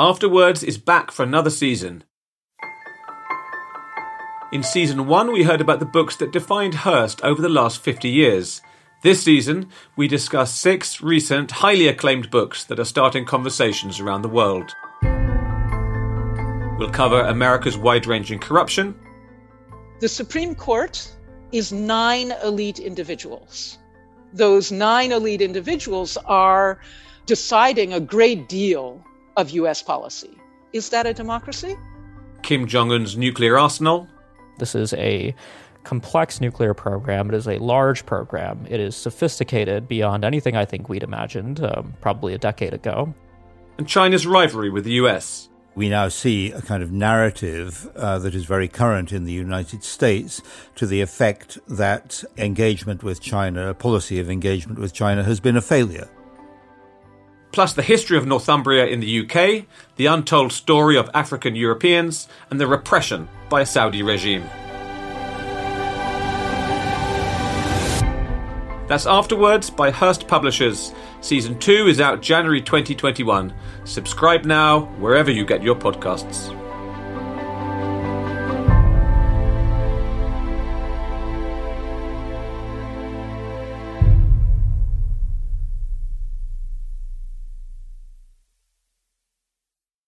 Afterwords is back for another season. In season one, we heard about the books that defined Hurst over the last 50 years. This season, we discuss six recent, highly acclaimed books that are starting conversations around the world. We'll cover America's wide ranging corruption. The Supreme Court is nine elite individuals. Those nine elite individuals are deciding a great deal of US policy. Is that a democracy? Kim Jong un's nuclear arsenal. This is a complex nuclear program. It is a large program. It is sophisticated beyond anything I think we'd imagined um, probably a decade ago. And China's rivalry with the US. We now see a kind of narrative uh, that is very current in the United States to the effect that engagement with China, a policy of engagement with China, has been a failure. Plus the history of Northumbria in the UK, the untold story of African Europeans, and the repression by a Saudi regime. That's Afterwords by Hurst Publishers. Season 2 is out January 2021. Subscribe now wherever you get your podcasts.